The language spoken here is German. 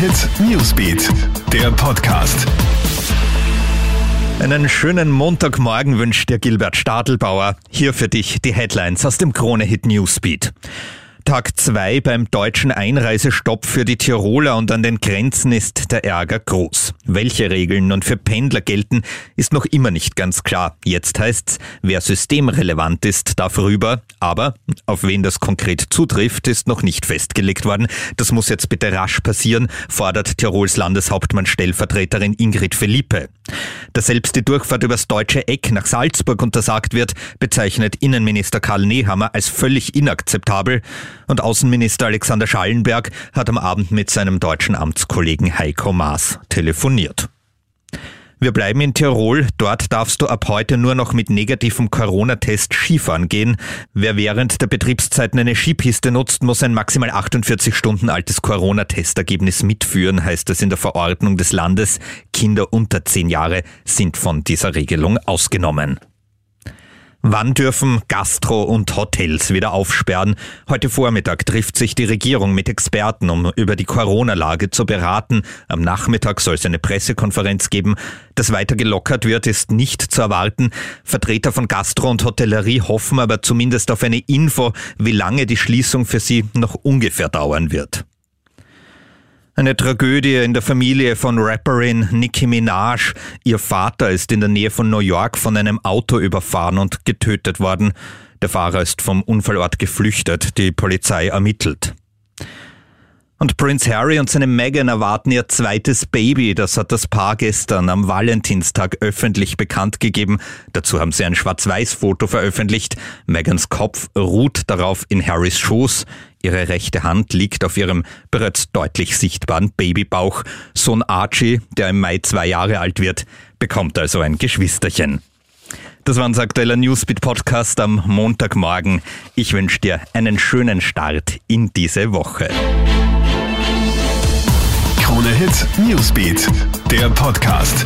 Hit Newsbeat, der Podcast. Einen schönen Montagmorgen wünscht dir Gilbert Stadelbauer. Hier für dich die Headlines aus dem Krone Hit Newsbeat. Tag zwei beim deutschen Einreisestopp für die Tiroler und an den Grenzen ist der Ärger groß. Welche Regeln nun für Pendler gelten, ist noch immer nicht ganz klar. Jetzt heißt's, wer systemrelevant ist, darf rüber, aber auf wen das konkret zutrifft, ist noch nicht festgelegt worden. Das muss jetzt bitte rasch passieren, fordert Tirols Landeshauptmann Stellvertreterin Ingrid Felipe. Dass selbst die Durchfahrt übers deutsche Eck nach Salzburg untersagt wird, bezeichnet Innenminister Karl Nehammer als völlig inakzeptabel und Außenminister Alexander Schallenberg hat am Abend mit seinem deutschen Amtskollegen Heiko Maas telefoniert. Wir bleiben in Tirol. Dort darfst du ab heute nur noch mit negativem Corona-Test Skifahren gehen. Wer während der Betriebszeiten eine Skipiste nutzt, muss ein maximal 48 Stunden altes Corona-Testergebnis mitführen, heißt es in der Verordnung des Landes. Kinder unter 10 Jahre sind von dieser Regelung ausgenommen. Wann dürfen Gastro und Hotels wieder aufsperren? Heute Vormittag trifft sich die Regierung mit Experten, um über die Corona-Lage zu beraten. Am Nachmittag soll es eine Pressekonferenz geben. Dass weiter gelockert wird, ist nicht zu erwarten. Vertreter von Gastro und Hotellerie hoffen aber zumindest auf eine Info, wie lange die Schließung für sie noch ungefähr dauern wird. Eine Tragödie in der Familie von Rapperin Nicki Minaj. Ihr Vater ist in der Nähe von New York von einem Auto überfahren und getötet worden. Der Fahrer ist vom Unfallort geflüchtet. Die Polizei ermittelt. Und Prince Harry und seine Meghan erwarten ihr zweites Baby. Das hat das Paar gestern am Valentinstag öffentlich bekannt gegeben. Dazu haben sie ein Schwarz-Weiß-Foto veröffentlicht. Megans Kopf ruht darauf in Harrys Schoß. Ihre rechte Hand liegt auf ihrem bereits deutlich sichtbaren Babybauch. Sohn Archie, der im Mai zwei Jahre alt wird, bekommt also ein Geschwisterchen. Das war unser aktueller Newsbeat Podcast am Montagmorgen. Ich wünsche dir einen schönen Start in diese Woche. Krone Hit Newsbeat, der Podcast.